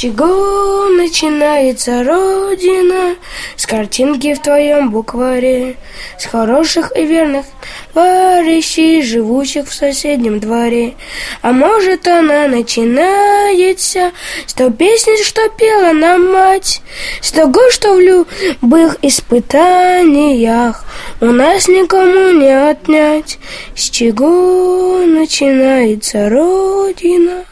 чего начинается Родина? С картинки в твоем букваре С хороших и верных товарищей, живущих в соседнем дворе. А может, она начинается с той песни, что пела нам мать, с того, что в любых испытаниях у нас никому не отнять, с чего начинается Родина.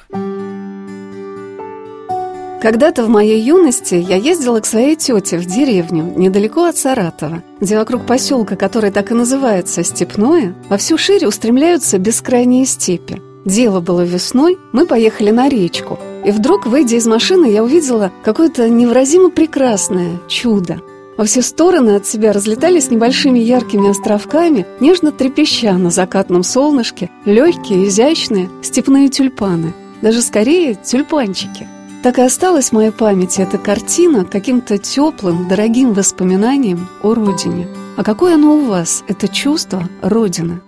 Когда-то в моей юности я ездила к своей тете в деревню, недалеко от Саратова, где вокруг поселка, который так и называется Степное, во всю шире устремляются бескрайние степи. Дело было весной, мы поехали на речку, и вдруг, выйдя из машины, я увидела какое-то невыразимо прекрасное чудо. Во все стороны от себя разлетались небольшими яркими островками, нежно трепеща на закатном солнышке, легкие, изящные степные тюльпаны. Даже скорее тюльпанчики – так и осталась в моей памяти эта картина каким-то теплым, дорогим воспоминанием о родине. А какое оно у вас, это чувство Родины?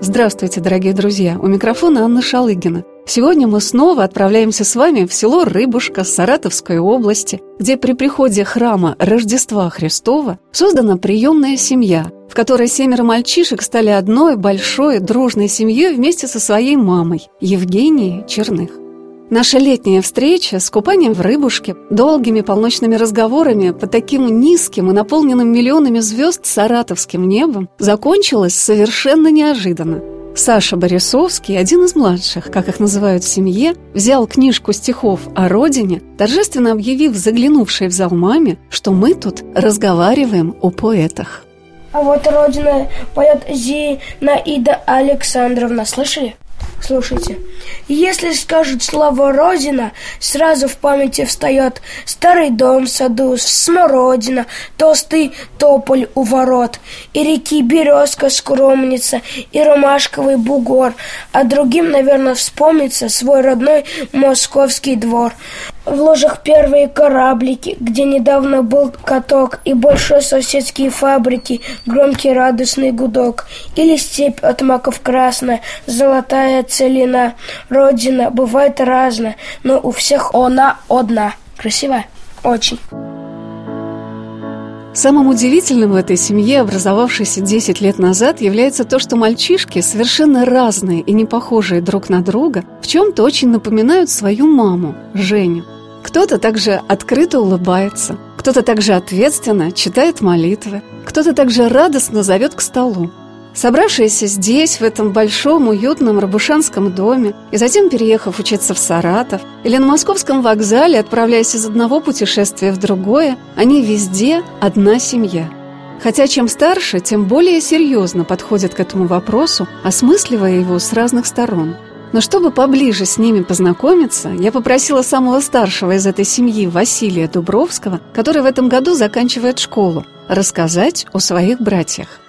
Здравствуйте, дорогие друзья! У микрофона Анна Шалыгина. Сегодня мы снова отправляемся с вами в село Рыбушка Саратовской области, где при приходе храма Рождества Христова создана приемная семья, в которой семеро мальчишек стали одной большой дружной семьей вместе со своей мамой Евгенией Черных. Наша летняя встреча с купанием в рыбушке, долгими полночными разговорами под таким низким и наполненным миллионами звезд саратовским небом закончилась совершенно неожиданно. Саша Борисовский, один из младших, как их называют в семье, взял книжку стихов о родине, торжественно объявив заглянувшей в зал маме, что мы тут разговариваем о поэтах. А вот родина поет Зинаида Александровна, слышали? Слушайте, если скажут слово «родина», сразу в памяти встает старый дом в саду, смородина, толстый тополь у ворот, и реки березка скромница, и ромашковый бугор, а другим, наверное, вспомнится свой родной московский двор. В ложах первые кораблики, где недавно был каток и большой соседские фабрики, громкий радостный гудок. Или степь от маков красная, золотая целина. Родина бывает разная, но у всех она одна. Красивая? Очень. Самым удивительным в этой семье, образовавшейся 10 лет назад, является то, что мальчишки, совершенно разные и не похожие друг на друга, в чем-то очень напоминают свою маму, Женю. Кто-то также открыто улыбается, кто-то также ответственно читает молитвы, кто-то также радостно зовет к столу. Собравшиеся здесь, в этом большом, уютном рабушанском доме, и затем переехав учиться в Саратов, или на московском вокзале, отправляясь из одного путешествия в другое, они везде одна семья. Хотя чем старше, тем более серьезно подходят к этому вопросу, осмысливая его с разных сторон – но чтобы поближе с ними познакомиться, я попросила самого старшего из этой семьи, Василия Дубровского, который в этом году заканчивает школу, рассказать о своих братьях.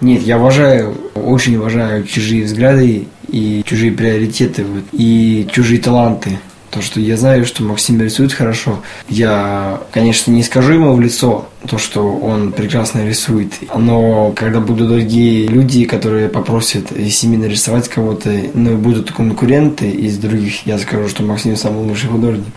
Нет, я уважаю, очень уважаю чужие взгляды и чужие приоритеты, и чужие таланты. То, что я знаю, что Максим рисует хорошо. Я, конечно, не скажу ему в лицо то, что он прекрасно рисует. Но когда будут другие люди, которые попросят из нарисовать кого-то, но будут конкуренты из других, я скажу, что Максим самый лучший художник.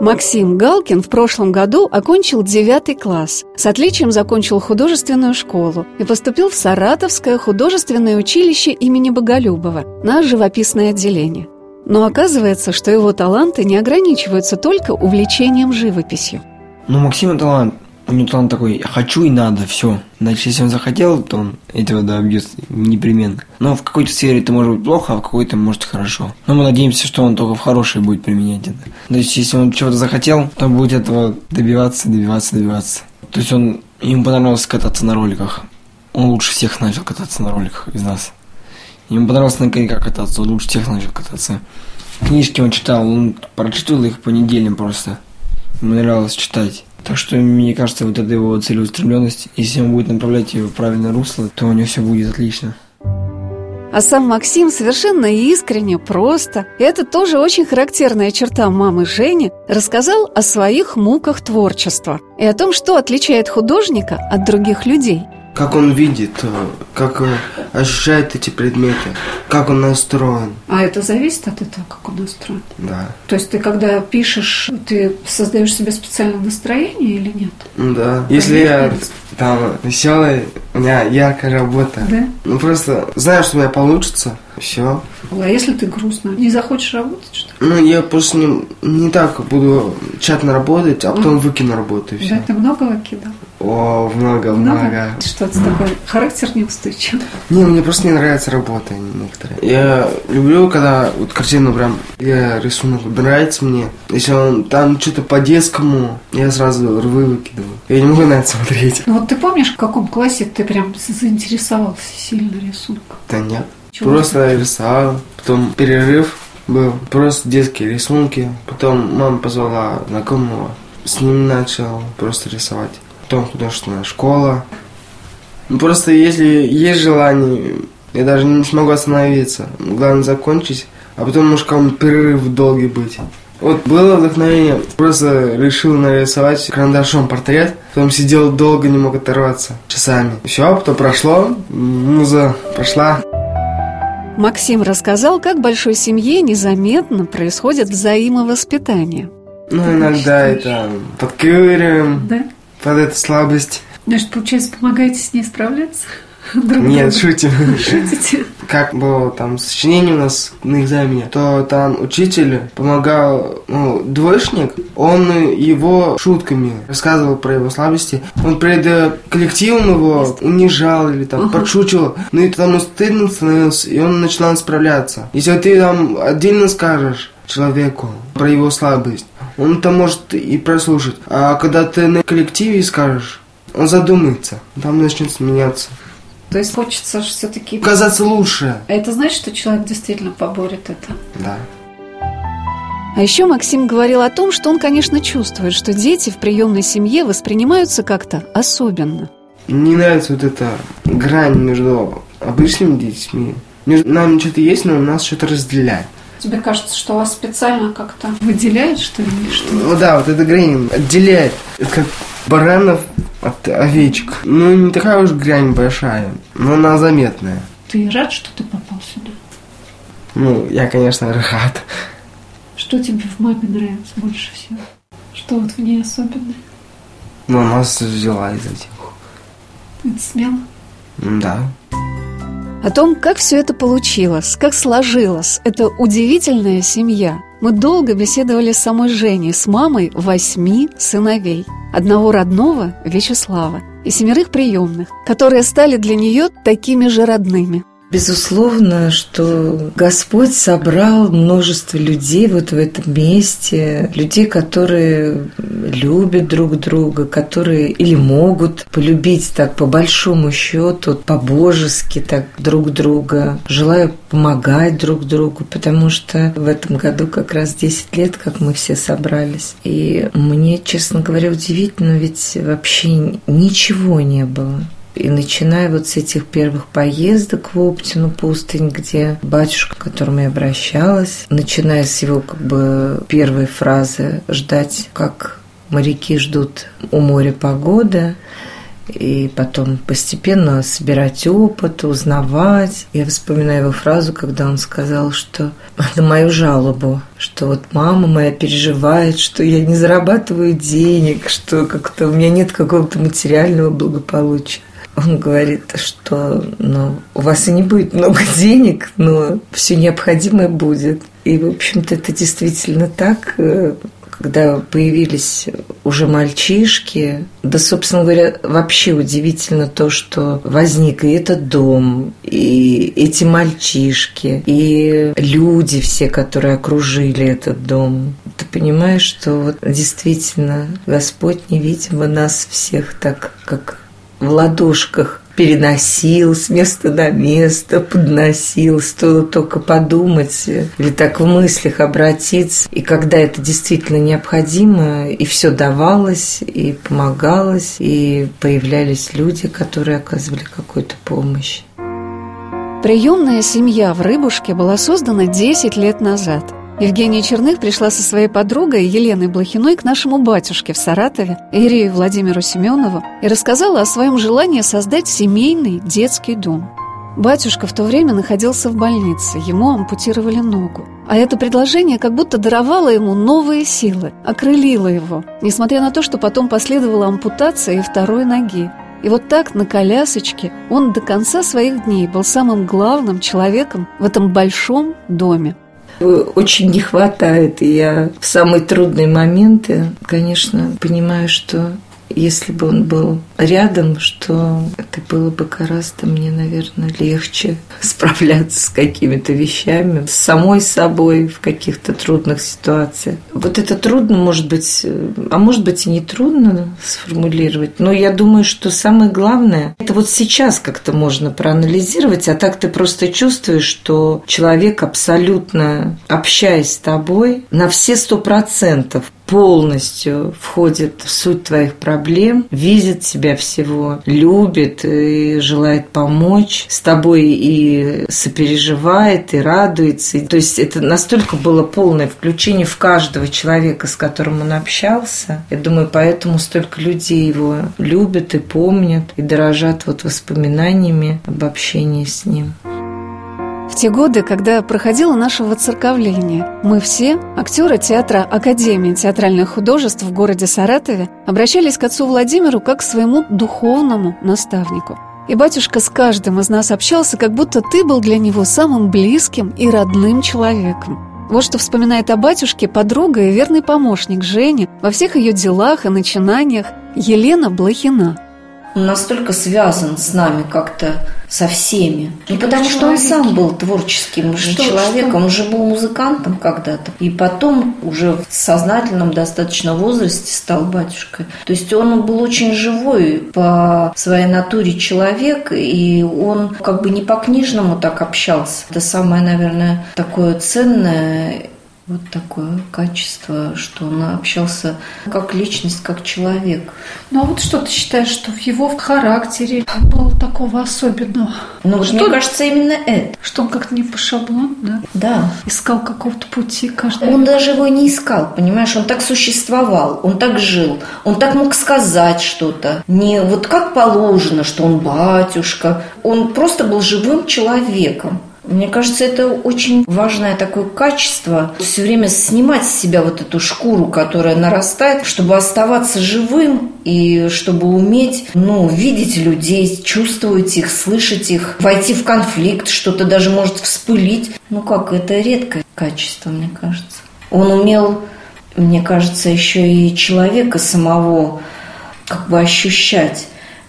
Максим Галкин в прошлом году окончил девятый класс. С отличием закончил художественную школу и поступил в Саратовское художественное училище имени Боголюбова на живописное отделение. Но оказывается, что его таланты не ограничиваются только увлечением живописью. Ну, Максима талант. У него талант такой, хочу и надо, все. Значит, если он захотел, то он этого добьется непременно. Но в какой-то сфере это может быть плохо, а в какой-то может хорошо. Но мы надеемся, что он только в хорошей будет применять это. То есть, если он чего-то захотел, то будет этого добиваться, добиваться, добиваться. То есть, он ему понравилось кататься на роликах. Он лучше всех начал кататься на роликах из нас. Ему понравилось на коньках кататься, он лучше всех начал кататься. Книжки он читал, он прочитал их по неделям просто. Ему нравилось читать. Так что, мне кажется, вот эта его целеустремленность, если он будет направлять ее в правильное русло, то у него все будет отлично. А сам Максим совершенно искренне, просто, и это тоже очень характерная черта мамы Жени, рассказал о своих муках творчества и о том, что отличает художника от других людей – как он видит, э, как э, ощущает эти предметы, как он настроен. А это зависит от этого, как он настроен? Да. То есть ты когда пишешь, ты создаешь себе специальное настроение или нет? Да. Если я там веселый, у меня яркая работа. Да? Ну просто знаю, что у меня получится, все. А если ты грустно, не захочешь работать, что ли? Ну, я просто не, не так буду тщательно работать, а потом выкину работу и все. Да, ты много выкидал? О, много, много. Что это такое? Характер неустойчивый? Не, мне просто не нравится работа некоторые. Я люблю, когда вот картина прям, я рисунок нравится мне. Если он там что-то по-детскому, я сразу рвы выкидываю. Я не могу на это смотреть. Ну вот ты помнишь, в каком классе ты прям заинтересовался сильно рисунком? Да нет. Чего просто ты? рисовал, потом перерыв был, просто детские рисунки. Потом мама позвала знакомого, с ним начал просто рисовать. Потом художественная школа. Ну, просто если есть желание, я даже не смогу остановиться. Главное закончить, а потом может кому-то перерыв долгий быть. Вот было вдохновение, просто решил нарисовать карандашом портрет, потом сидел долго, не мог оторваться, часами. Все, потом прошло, муза пошла. Максим рассказал, как в большой семье незаметно происходит взаимовоспитание. Ну, иногда это подковыриваем Да? Под эту слабость. Значит, получается, помогаете с ней справляться? Друг Нет, другу? шутим. Шутите? Как было там сочинение у нас на экзамене, то там учитель помогал, ну, двоечник, он его шутками рассказывал про его слабости. Он перед э, коллективом его унижал или там Ага. подшучивал, но это тому стыдно становилось, и он начинал справляться. Если ты там отдельно скажешь человеку про его слабость, он это может и прослушать. А когда ты на коллективе скажешь, он задумается, там начнет меняться. То есть хочется все-таки... Казаться лучше. А это значит, что человек действительно поборет это? Да. А еще Максим говорил о том, что он, конечно, чувствует, что дети в приемной семье воспринимаются как-то особенно. Не нравится вот эта грань между обычными детьми. Между нами что-то есть, но нас что-то разделяет. Тебе кажется, что вас специально как-то выделяют, что ли, что? Ну да, вот эта грань отделяет. Это как баранов от овечек. Ну, не такая уж грань большая, но она заметная. Ты рад, что ты попал сюда? Ну, я, конечно, рад. Что тебе в маме нравится больше всего? Что вот в ней особенное? Но она взяла из этих. Это смело? Да. О том, как все это получилось, как сложилось, это удивительная семья. Мы долго беседовали с самой Женей, с мамой восьми сыновей. Одного родного Вячеслава и семерых приемных, которые стали для нее такими же родными. Безусловно, что Господь собрал множество людей вот в этом месте, людей, которые любят друг друга, которые или могут полюбить так по большому счету, по-божески так друг друга. Желаю помогать друг другу, потому что в этом году как раз 10 лет, как мы все собрались. И мне, честно говоря, удивительно, ведь вообще ничего не было. И начиная вот с этих первых поездок в Оптину пустынь, где батюшка, к которому я обращалась, начиная с его как бы первой фразы «ждать, как моряки ждут у моря погода», и потом постепенно собирать опыт, узнавать. Я вспоминаю его фразу, когда он сказал, что на мою жалобу, что вот мама моя переживает, что я не зарабатываю денег, что как-то у меня нет какого-то материального благополучия. Он говорит, что ну, у вас и не будет много денег, но все необходимое будет. И, в общем-то, это действительно так. э, Когда появились уже мальчишки, да, собственно говоря, вообще удивительно то, что возник и этот дом, и эти мальчишки, и люди все, которые окружили этот дом. Ты понимаешь, что вот действительно Господь невидимо нас всех так, как в ладошках переносил с места на место, подносил, стоило только подумать или так в мыслях обратиться. И когда это действительно необходимо, и все давалось, и помогалось, и появлялись люди, которые оказывали какую-то помощь. Приемная семья в Рыбушке была создана 10 лет назад. Евгения Черных пришла со своей подругой Еленой Блохиной к нашему батюшке в Саратове, Ирею Владимиру Семенову, и рассказала о своем желании создать семейный детский дом. Батюшка в то время находился в больнице, ему ампутировали ногу. А это предложение как будто даровало ему новые силы, окрылило его, несмотря на то, что потом последовала ампутация и второй ноги. И вот так на колясочке он до конца своих дней был самым главным человеком в этом большом доме. Очень не хватает, и я в самые трудные моменты, конечно, понимаю, что если бы он был рядом, что это было бы гораздо мне, наверное, легче справляться с какими-то вещами, с самой собой в каких-то трудных ситуациях. Вот это трудно, может быть, а может быть и не трудно сформулировать, но я думаю, что самое главное, это вот сейчас как-то можно проанализировать, а так ты просто чувствуешь, что человек абсолютно, общаясь с тобой, на все сто процентов полностью входит в суть твоих проблем, видит тебя всего, любит и желает помочь с тобой и сопереживает, и радуется. То есть это настолько было полное включение в каждого человека, с которым он общался. Я думаю, поэтому столько людей его любят и помнят, и дорожат вот воспоминаниями об общении с ним. В те годы, когда проходило наше воцерковление, мы все, актеры театра Академии театральных художеств в городе Саратове, обращались к отцу Владимиру как к своему духовному наставнику. И батюшка с каждым из нас общался, как будто ты был для него самым близким и родным человеком. Вот что вспоминает о батюшке подруга и верный помощник Жени во всех ее делах и начинаниях Елена Блохина – он настолько связан с нами как-то со всеми. Не потому что он сам был творческим что, человеком, что? он уже был музыкантом когда-то. И потом уже в сознательном достаточно возрасте стал батюшкой. То есть он был очень живой по своей натуре человек, и он как бы не по-книжному так общался. Это самое, наверное, такое ценное вот такое качество, что он общался как личность, как человек. Ну а вот что ты считаешь, что в его характере было такого особенного? Ну, что, мне кажется, именно это. Что он как-то не по шаблону, да? Да. Искал какого-то пути каждый. Он даже его не искал, понимаешь? Он так существовал, он так жил, он так мог сказать что-то. Не вот как положено, что он батюшка. Он просто был живым человеком. Мне кажется, это очень важное такое качество. Все время снимать с себя вот эту шкуру, которая нарастает, чтобы оставаться живым и чтобы уметь, ну, видеть людей, чувствовать их, слышать их, войти в конфликт, что-то даже может вспылить. Ну как, это редкое качество, мне кажется. Он умел, мне кажется, еще и человека самого как бы ощущать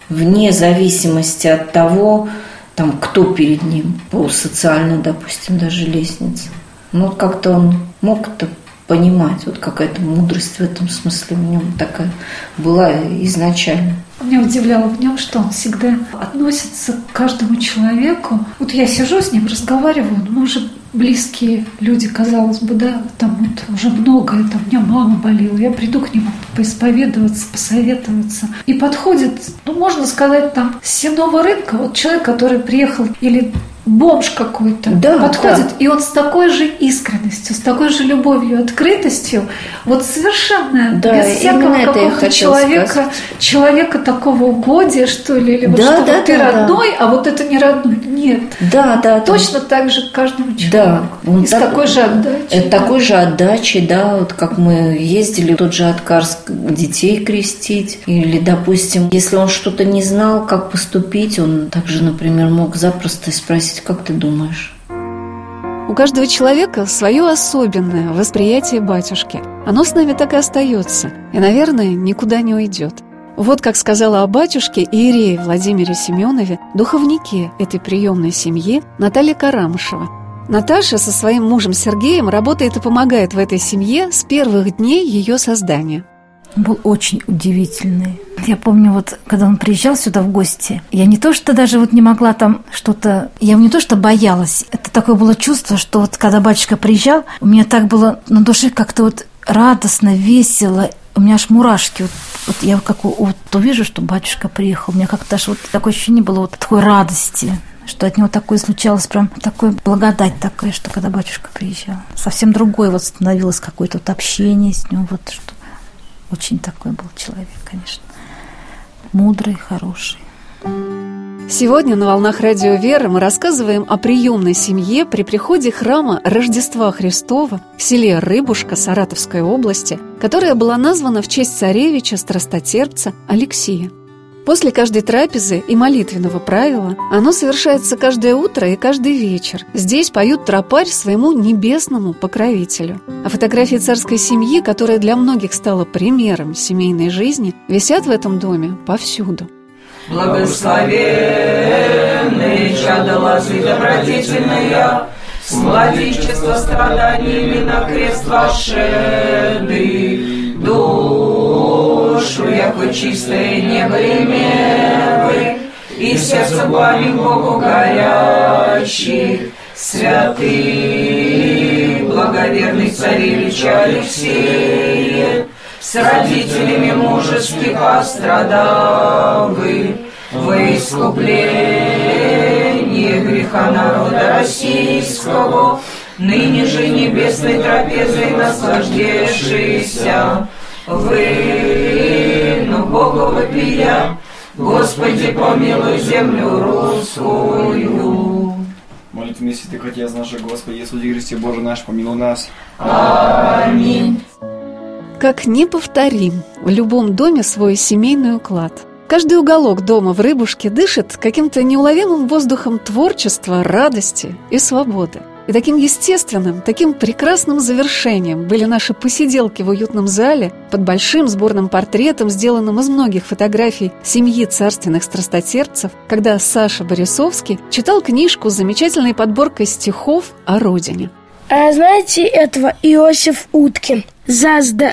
вне зависимости от того, там, кто перед ним по социальной, допустим, даже лестнице. Ну, вот как-то он мог это понимать, вот какая-то мудрость в этом смысле в нем такая была изначально. Меня удивляло в нем, что он всегда относится к каждому человеку. Вот я сижу с ним, разговариваю, мы уже близкие люди, казалось бы, да, там вот уже многое, там у меня мама болела, я приду к нему поисповедоваться, посоветоваться. И подходит, ну, можно сказать, там, с рынка, вот человек, который приехал или бомж какой-то да, подходит, да. и он с такой же искренностью, с такой же любовью, открытостью, вот совершенно да, без всякого какого-то человека, сказать. человека такого угодия, что ли, или вот да, что да, вот ты да, родной, да. а вот это не родной. Нет. Да, да. Точно да. так же к каждому человеку. Да. Он и с так, такой же отдачей. Да. такой же отдачей, да, вот как мы ездили тот же Откарск детей крестить, или, допустим, если он что-то не знал, как поступить, он также, например, мог запросто спросить есть, как ты думаешь? У каждого человека свое особенное восприятие батюшки. Оно с нами так и остается, и, наверное, никуда не уйдет. Вот как сказала о батюшке Иерее Владимире Семенове, духовнике этой приемной семьи Наталья Карамышева. Наташа со своим мужем Сергеем работает и помогает в этой семье с первых дней ее создания был очень удивительный. Я помню, вот когда он приезжал сюда в гости, я не то что даже вот не могла там что-то, я не то что боялась, это такое было чувство, что вот когда батюшка приезжал, у меня так было на душе как-то вот радостно, весело, у меня аж мурашки. Вот, вот я как вот увижу, что батюшка приехал, у меня как-то аж вот такое ощущение было вот такой радости что от него такое случалось, прям такой благодать такая, что когда батюшка приезжал. Совсем другое вот становилось какое-то вот общение с ним, вот что очень такой был человек, конечно. Мудрый, хороший. Сегодня на «Волнах Радио Веры» мы рассказываем о приемной семье при приходе храма Рождества Христова в селе Рыбушка Саратовской области, которая была названа в честь царевича страстотерпца Алексея. После каждой трапезы и молитвенного правила оно совершается каждое утро и каждый вечер. Здесь поют тропарь своему небесному покровителю. А фотографии царской семьи, которая для многих стала примером семейной жизни, висят в этом доме повсюду. Благословенные чадо лозы добродетельные, С младенчества страданиями на крест вошеды, душу, яко чистое небо и меры, и сердце пламень Богу горящих, святый, благоверный царевич Алексей, с родителями мужески пострадавы, во искупление греха народа российского, ныне же небесной трапезой наслаждешися, вы, но Богу вопия, Господи, помилуй землю русскую. Молитвами святых Отец наших Господи Иисусе Христе Боже наш, помилуй нас. Аминь. Как неповторим в любом доме свой семейный уклад. Каждый уголок дома в Рыбушке дышит каким-то неуловимым воздухом творчества, радости и свободы. И таким естественным, таким прекрасным завершением были наши посиделки в уютном зале под большим сборным портретом, сделанным из многих фотографий семьи царственных страстотерпцев, когда Саша Борисовский читал книжку с замечательной подборкой стихов о родине. А знаете этого Иосиф Уткин? Заздравная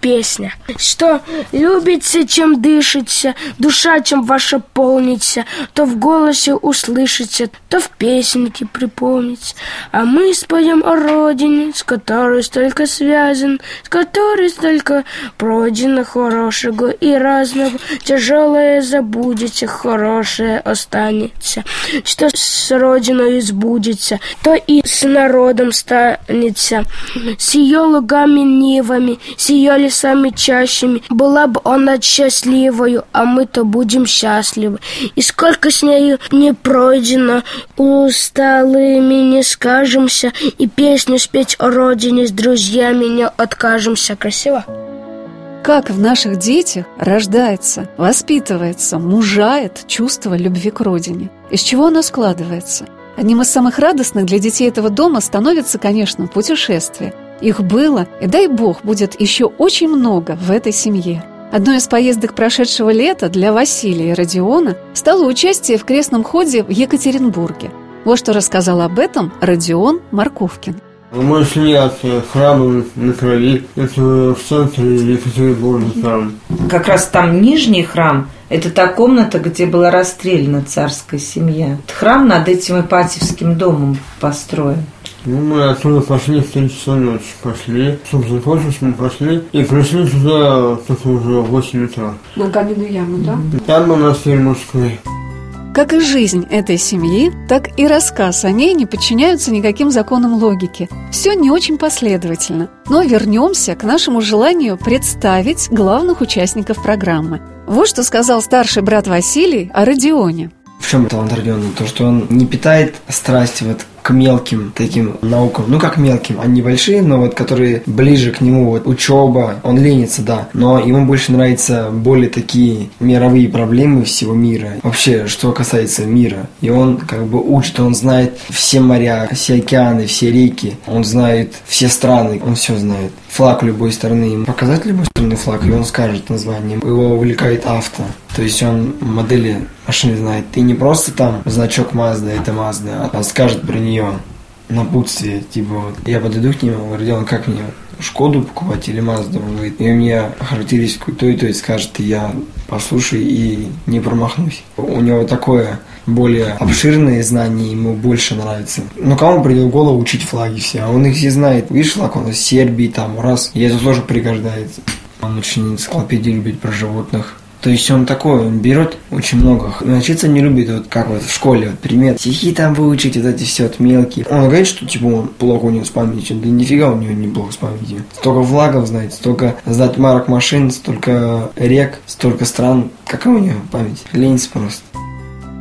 песня, что любится, чем дышится, душа, чем ваша полнится, то в голосе услышите, то в песенке припомнить. А мы споем о родине, с которой столько связан, с которой столько пройдено хорошего и разного. Тяжелое забудете, хорошее останется. Что с родиной сбудется, то и с народом станется. С ее лугами нивами, с ее лесами чащами, была бы она счастливою, а мы-то будем счастливы. И сколько с нею не пройдено, усталыми не скажемся, и песню спеть о родине с друзьями не откажемся. Красиво? Как в наших детях рождается, воспитывается, мужает чувство любви к родине? Из чего оно складывается? Одним из самых радостных для детей этого дома становится, конечно, путешествие. Их было, и дай бог, будет еще очень много в этой семье. Одной из поездок прошедшего лета для Василия и Родиона стало участие в крестном ходе в Екатеринбурге. Вот что рассказал об этом Родион Марковкин. Мы шли от храма на крови, это в центре Екатеринбурга храм. Как раз там нижний храм, это та комната, где была расстреляна царская семья. Храм над этим Ипатьевским домом построен. Ну, мы оттуда пошли в 3 часа ночи. Пошли, чтобы закончилось, мы пошли. И пришли сюда только уже в 8 утра. На каменную яму, да? Там монастырь мужской. Как и жизнь этой семьи, так и рассказ о ней не подчиняются никаким законам логики. Все не очень последовательно. Но вернемся к нашему желанию представить главных участников программы. Вот что сказал старший брат Василий о Родионе. В чем талант Родиона? То, что он не питает страсти вот к мелким таким наукам. Ну, как мелким, они большие, но вот которые ближе к нему, вот учеба, он ленится, да, но ему больше нравятся более такие мировые проблемы всего мира. Вообще, что касается мира. И он как бы учит, он знает все моря, все океаны, все реки, он знает все страны, он все знает. Флаг любой страны, показать любой страны флаг, и он скажет название. Его увлекает авто. То есть он модели машины знает. И не просто там значок Mazda, это Mazda, а скажет про нее напутствие. Типа вот я подойду к нему, говорю, он как мне Шкоду покупать или Мазду? Он говорит, и мне характеристику то и то и скажет, я послушаю и не промахнусь. У него такое более обширные знания, ему больше нравится. Но кому придет в голову учить флаги все? А он их все знает. Видишь, флаг он из Сербии, там, раз, и это тоже пригождается. Он очень энциклопедии любит про животных. То есть он такой, он берет очень много. Учиться не любит, вот как вот в школе, вот пример. Стихи там выучить, вот эти все вот мелкие. Он говорит, что типа он плохо у него с памятью. Да нифига у него не плохо с памятью. Столько флагов знает, столько знать марок машин, столько рек, столько стран. Какая у него память? Ленится просто.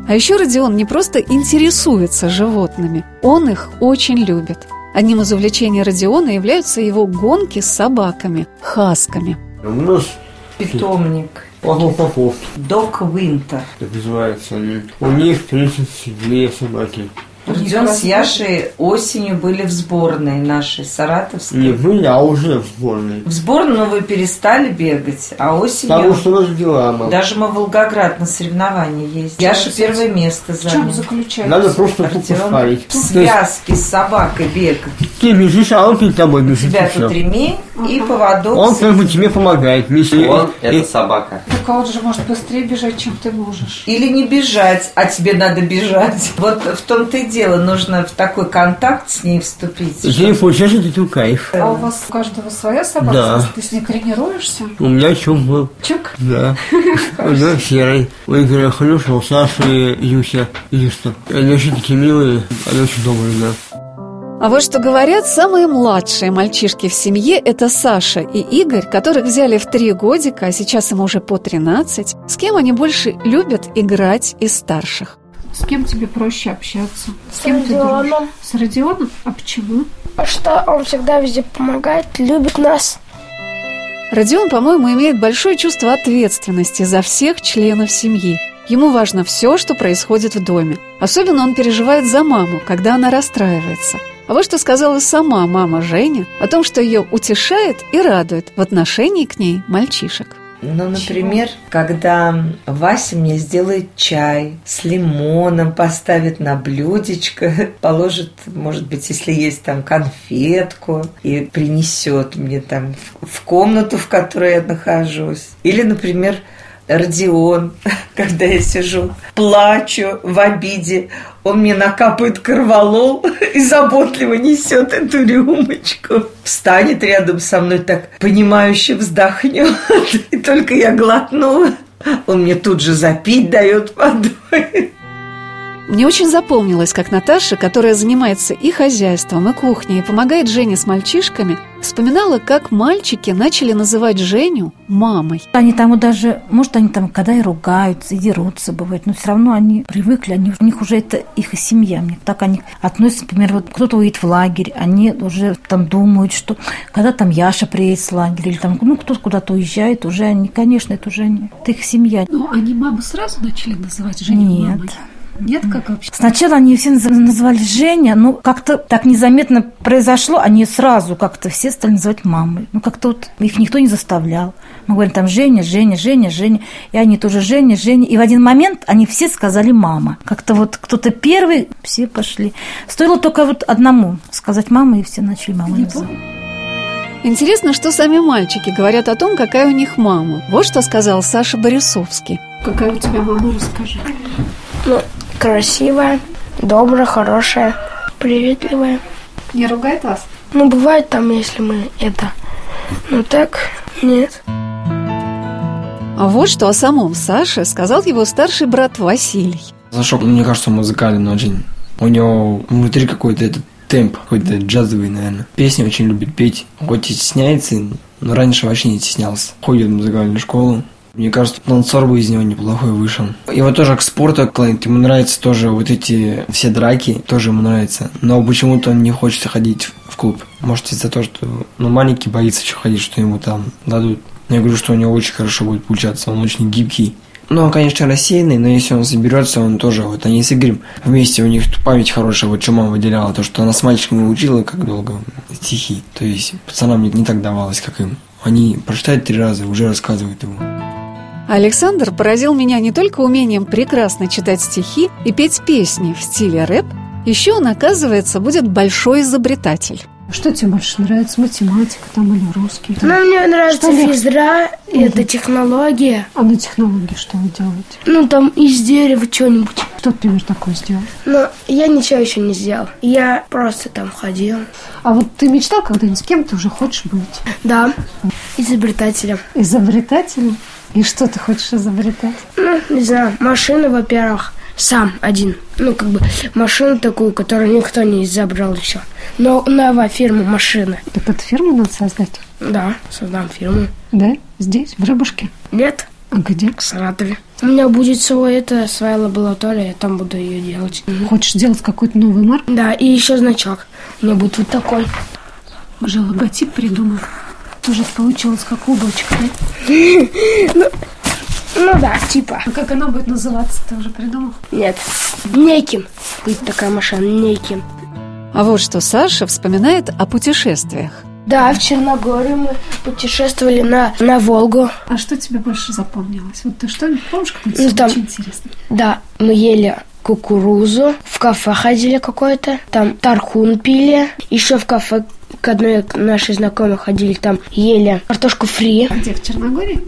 А еще Родион не просто интересуется животными, он их очень любит. Одним из увлечений Родиона являются его гонки с собаками, хасками. У нас Питомник. Павел Попов, Док Винтер. так называется они. У них 32 собаки. Родион с Яшей осенью были в сборной нашей, саратовской. Не были, а уже в сборной. В сборную вы перестали бегать, а осенью... Потому что у нас дела мало. Даже мы в Волгоград на соревнования ездили. Яша первое место В чем занял. заключается? Надо просто поспарить. в связке с собакой бегать. Ты бежишь, а он перед тобой У бежит. тебя тут ремень и поводок. Он с- как бы тебе помогает. Если- Он – и- это собака. Так он же может быстрее бежать, чем ты можешь. Или не бежать, а тебе надо бежать. Вот в том-то и дело, нужно в такой контакт с ней вступить. Если не получается, то ты кайф. А у вас у каждого своя собака? Да. Ты с ней тренируешься? У меня чук был. Чук? Да. У меня серый. У Игоря Хрюша, у Саши и Юся. Юста. Они очень такие милые, они очень добрые, да. А вот что говорят самые младшие мальчишки в семье – это Саша и Игорь, которых взяли в три годика, а сейчас им уже по 13. С кем они больше любят играть из старших? С кем тебе проще общаться? С С кем ты дружишь? Родионом. С Родионом? А почему? Что он всегда везде помогает, любит нас. Родион, по-моему, имеет большое чувство ответственности за всех членов семьи. Ему важно все, что происходит в доме. Особенно он переживает за маму, когда она расстраивается. А вот что сказала сама мама Женя о том, что ее утешает и радует в отношении к ней мальчишек. Ну, например, когда Вася мне сделает чай с лимоном, поставит на блюдечко, положит, может быть, если есть там конфетку, и принесет мне там в- в комнату, в которой я нахожусь. Или, например, Родион, когда я сижу, плачу в обиде, он мне накапает корвалол и заботливо несет эту рюмочку. Встанет рядом со мной так, понимающе вздохнет, и только я глотну, он мне тут же запить дает водой. Мне очень запомнилось, как Наташа, которая занимается и хозяйством, и кухней, и помогает Жене с мальчишками, вспоминала, как мальчики начали называть Женю мамой. Они там вот даже, может, они там когда и ругаются, и дерутся, бывает, но все равно они привыкли, они, у них уже это их и семья. Мне так они относятся, например, вот кто-то уедет в лагерь, они уже там думают, что когда там Яша приедет с лагеря, или там, ну, кто-то куда-то уезжает, уже они, конечно, это уже они, это их семья. Ну, они маму сразу начали называть Женю Нет. мамой? Нет, как вообще? Сначала они все наз- называли Женя, но как-то так незаметно произошло, они сразу как-то все стали называть мамой. Ну, как-то вот их никто не заставлял. Мы говорим там Женя, Женя, Женя, Женя, и они тоже Женя, Женя. И в один момент они все сказали мама. Как-то вот кто-то первый, все пошли. Стоило только вот одному сказать мама, и все начали мамой называть. Интересно, что сами мальчики говорят о том, какая у них мама. Вот что сказал Саша Борисовский. Какая у тебя мама, расскажи. Красивая, добрая, хорошая, приветливая. Не ругает вас? Ну, бывает там, если мы это... Ну, так, нет. А вот что о самом Саше сказал его старший брат Василий. Сашок, ну, мне кажется, он музыкален очень. У него внутри какой-то этот темп, какой-то джазовый, наверное. Песни очень любит петь. Хоть и стесняется, но раньше вообще не стеснялся. Ходит в музыкальную школу. Мне кажется, танцор бы из него неплохой вышел. Его тоже к спорту клонит. Ему нравятся тоже вот эти все драки, тоже ему нравится. Но почему-то он не хочет ходить в клуб. Может, из-за того, что ну, маленький боится еще ходить, что ему там дадут. Но я говорю, что у него очень хорошо будет получаться. Он очень гибкий. Ну, он, конечно, рассеянный, но если он соберется, он тоже, вот они с Игорем вместе, у них память хорошая, вот что мама выделяла, то, что она с мальчиками учила, как долго стихи. То есть пацанам не, не так давалось, как им. Они прочитают три раза, уже рассказывают его. Александр поразил меня не только умением прекрасно читать стихи и петь песни в стиле рэп, еще он, оказывается, будет большой изобретатель. Что тебе больше нравится, математика там или русский? Ну, мне нравится Что физра, и это технология. А на технологии что вы делаете? Ну, там из дерева что-нибудь. Что ты, например, такое сделал? Но я ничего еще не сделал. Я просто там ходил. А вот ты мечтал когда-нибудь, с кем ты уже хочешь быть? Да, изобретателем. Изобретателем? И что ты хочешь изобретать? Ну, не знаю, машины, во-первых, сам один. Ну, как бы машину такую, которую никто не изобрел еще. Но новая фирма машины. Так эту фирму надо создать? Да, создам фирму. Да? Здесь, в Рыбушке? Нет. А где? В Саратове. У меня будет свой, это, своя лаборатория, я там буду ее делать. Хочешь сделать какой-то новый марк? Да, и еще значок. У меня будет вот такой. Уже логотип придумал. Тоже получилось как клубочка, да? ну, ну да, типа. А как она будет называться, ты уже придумал? Нет. Неким. Будет такая машина, Неким. А вот что Саша вспоминает о путешествиях. Да, в Черногорию мы путешествовали на, на Волгу. А что тебе больше запомнилось? Вот ты что-нибудь помнишь, какое-то ну, там, очень интересно? Да, мы ели кукурузу, в кафе ходили какое-то, там тархун пили, еще в кафе к одной нашей знакомой ходили, там ели картошку фри. А где, в Черногории?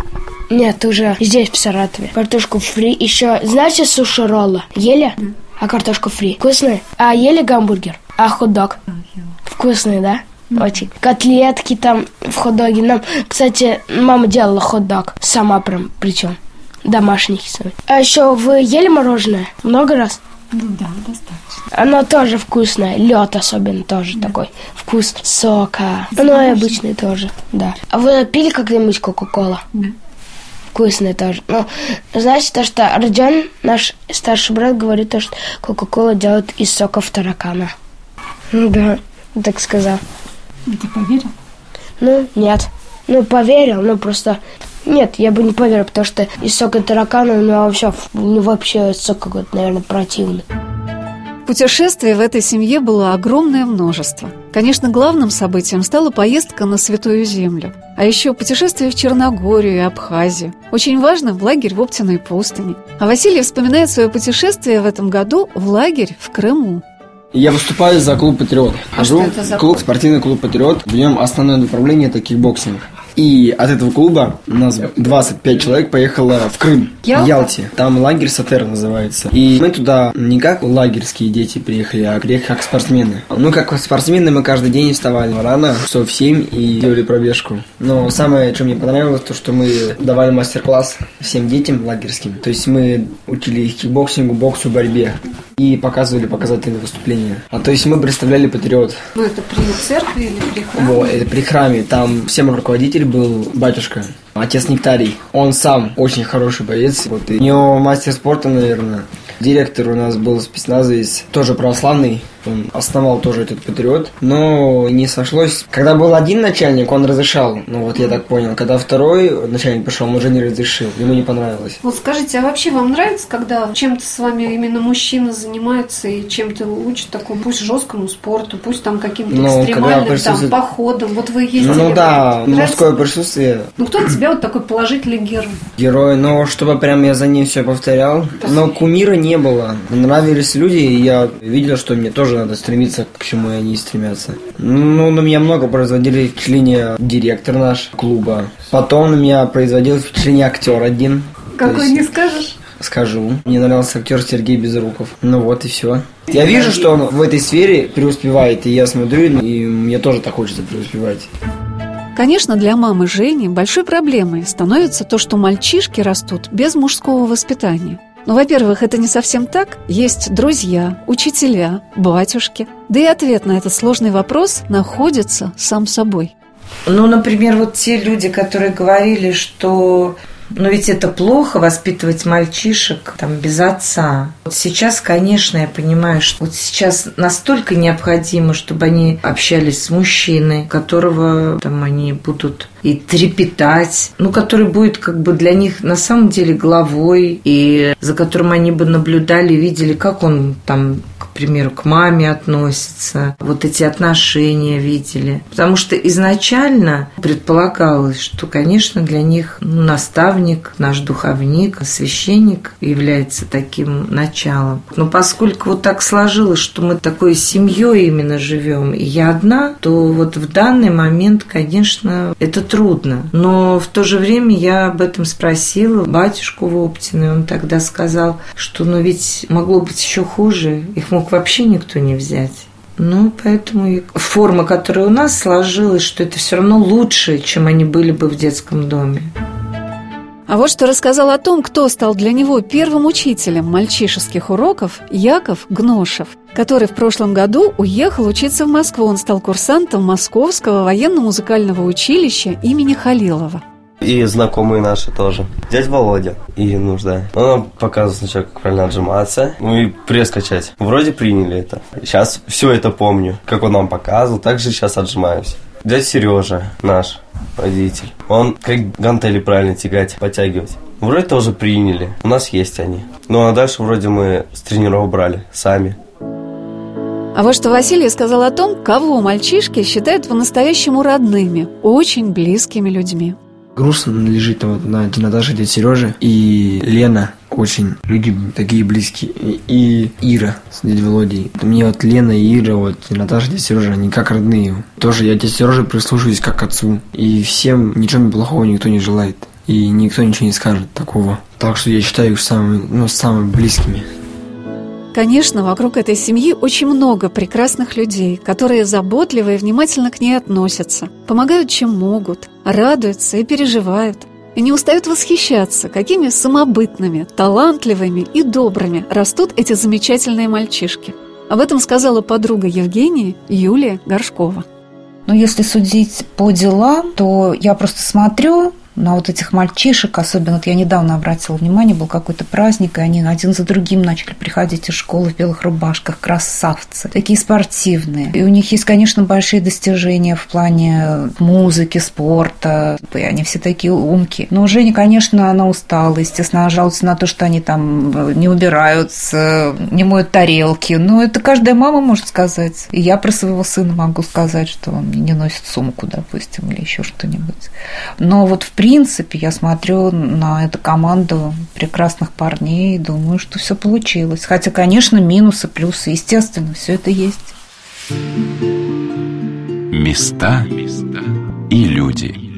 Нет, уже здесь, в Саратове. Картошку фри. Еще, знаете, суши роллы? Ели? Да. А картошку фри? Вкусные? А ели гамбургер? А хот-дог? Вкусные, да? Очень. Котлетки там в хот-доге. Нам, кстати, мама делала хот-дог. Сама прям, причем. Домашний. А еще вы ели мороженое? Много раз? Ну да, достаточно. Оно тоже вкусное. Лед особенно тоже да. такой. Вкус сока. Оно и обычный тоже, да. А вы пили когда-нибудь Кока-Кола? Да. Вкусное тоже. Ну, знаете, то, что Родион, наш старший брат, говорит, то, что Кока-Кола делают из соков таракана. Ну да, так сказал. И ты поверил? Ну, нет. Ну, поверил, ну просто... Нет, я бы не поверил, потому что из сока таракана у него вообще, у него вообще сок какой-то, наверное, противный. Путешествий в этой семье было огромное множество. Конечно, главным событием стала поездка на Святую Землю. А еще путешествие в Черногорию и Абхазию. Очень важно в лагерь в Оптиной пустыне. А Василий вспоминает свое путешествие в этом году в лагерь в Крыму. Я выступаю за клуб «Патриот». А Хожу что это за клуб? Спортивный клуб «Патриот». В нем основное направление – это кикбоксинг. И от этого клуба у нас 25 человек поехало в Крым, Ялта? в Ялте. Там лагерь Сатер называется. И мы туда не как лагерские дети приехали, а приехали как спортсмены. Ну, как спортсмены мы каждый день вставали рано, часов в 7 и делали пробежку. Но самое, что мне понравилось, то, что мы давали мастер-класс всем детям лагерским. То есть мы учили их кикбоксингу, боксу, борьбе и показывали показательные выступления. А то есть мы представляли патриот. Ну, это при церкви или при храме? Вот, это при храме. Там всем руководитель был батюшка, отец Нектарий. Он сам очень хороший боец. Вот, и у него мастер спорта, наверное. Директор у нас был спецназовец, тоже православный. Он основал тоже этот патриот. Но не сошлось. Когда был один начальник, он разрешал. Ну вот я так понял. Когда второй начальник пришел, он уже не разрешил. Ему не понравилось. Вот скажите, а вообще вам нравится, когда чем-то с вами именно мужчина занимается и чем-то учит такому, пусть жесткому спорту, пусть там каким-то ну, экстремальным присутствует... там походом. Вот вы ездили. Ну да, нравится? мужское присутствие. Ну кто для тебя вот такой положительный герой? Герой, но чтобы прям я за ним все повторял. Но кумира не было. Нравились люди, и я видел, что мне тоже надо стремиться к чему они стремятся. Ну, на меня много производили впечатление директор наш клуба. Потом на меня производил впечатление актер один. Какой есть... не скажешь? Скажу. Мне нравился актер Сергей Безруков. Ну вот и все. Я вижу, что он в этой сфере преуспевает, и я смотрю, и мне тоже так хочется преуспевать. Конечно, для мамы Жени большой проблемой становится то, что мальчишки растут без мужского воспитания. Ну, во-первых, это не совсем так. Есть друзья, учителя, батюшки. Да и ответ на этот сложный вопрос находится сам собой. Ну, например, вот те люди, которые говорили, что но ведь это плохо воспитывать мальчишек там без отца. Вот сейчас, конечно, я понимаю, что вот сейчас настолько необходимо, чтобы они общались с мужчиной, которого там они будут и трепетать, ну, который будет как бы для них на самом деле главой, и за которым они бы наблюдали, видели, как он там примеру, к маме относится, вот эти отношения видели. Потому что изначально предполагалось, что, конечно, для них ну, наставник, наш духовник, священник является таким началом. Но поскольку вот так сложилось, что мы такой семьей именно живем, и я одна, то вот в данный момент, конечно, это трудно. Но в то же время я об этом спросила батюшку Воптина, и он тогда сказал, что ну ведь могло быть еще хуже, их мог вообще никто не взять. Ну, поэтому форма, которая у нас сложилась, что это все равно лучше, чем они были бы в детском доме. А вот что рассказал о том, кто стал для него первым учителем мальчишеских уроков Яков Гношев, который в прошлом году уехал учиться в Москву. Он стал курсантом Московского военно-музыкального училища имени Халилова. И знакомые наши тоже. Дядь Володя и нужда. Он нам показывал сначала, как правильно отжиматься, ну и пресс качать. Вроде приняли это. Сейчас все это помню, как он нам показывал, так же сейчас отжимаюсь. Дядь Сережа наш водитель. Он как гантели правильно тягать, подтягивать. Вроде тоже приняли. У нас есть они. Ну а дальше вроде мы с тренеров брали сами. А вот что Василий сказал о том, кого мальчишки считают по-настоящему родными, очень близкими людьми грустно лежит вот на Наташе, дядя Сережа и Лена очень люди такие близкие. И Ира с дядей Володей. Мне вот Лена и Ира, вот и Наташа, дядя Сережа, они как родные. Тоже я дядя Сережа прислушиваюсь как отцу. И всем ничего плохого никто не желает. И никто ничего не скажет такого. Так что я считаю их самыми, ну, самыми близкими. Конечно, вокруг этой семьи очень много прекрасных людей, которые заботливо и внимательно к ней относятся, помогают чем могут, радуются и переживают, и не устают восхищаться, какими самобытными, талантливыми и добрыми растут эти замечательные мальчишки. Об этом сказала подруга Евгении Юлия Горшкова. Но если судить по делам, то я просто смотрю, на вот этих мальчишек, особенно вот я недавно обратила внимание, был какой-то праздник, и они один за другим начали приходить из школы в белых рубашках, красавцы, такие спортивные. И у них есть, конечно, большие достижения в плане музыки, спорта, и они все такие умки. Но Женя, конечно, она устала, естественно, жалуется на то, что они там не убираются, не моют тарелки. Но это каждая мама может сказать. И я про своего сына могу сказать, что он не носит сумку, допустим, или еще что-нибудь. Но вот в принципе принципе, я смотрю на эту команду прекрасных парней и думаю, что все получилось. Хотя, конечно, минусы, плюсы, естественно, все это есть. Места и люди.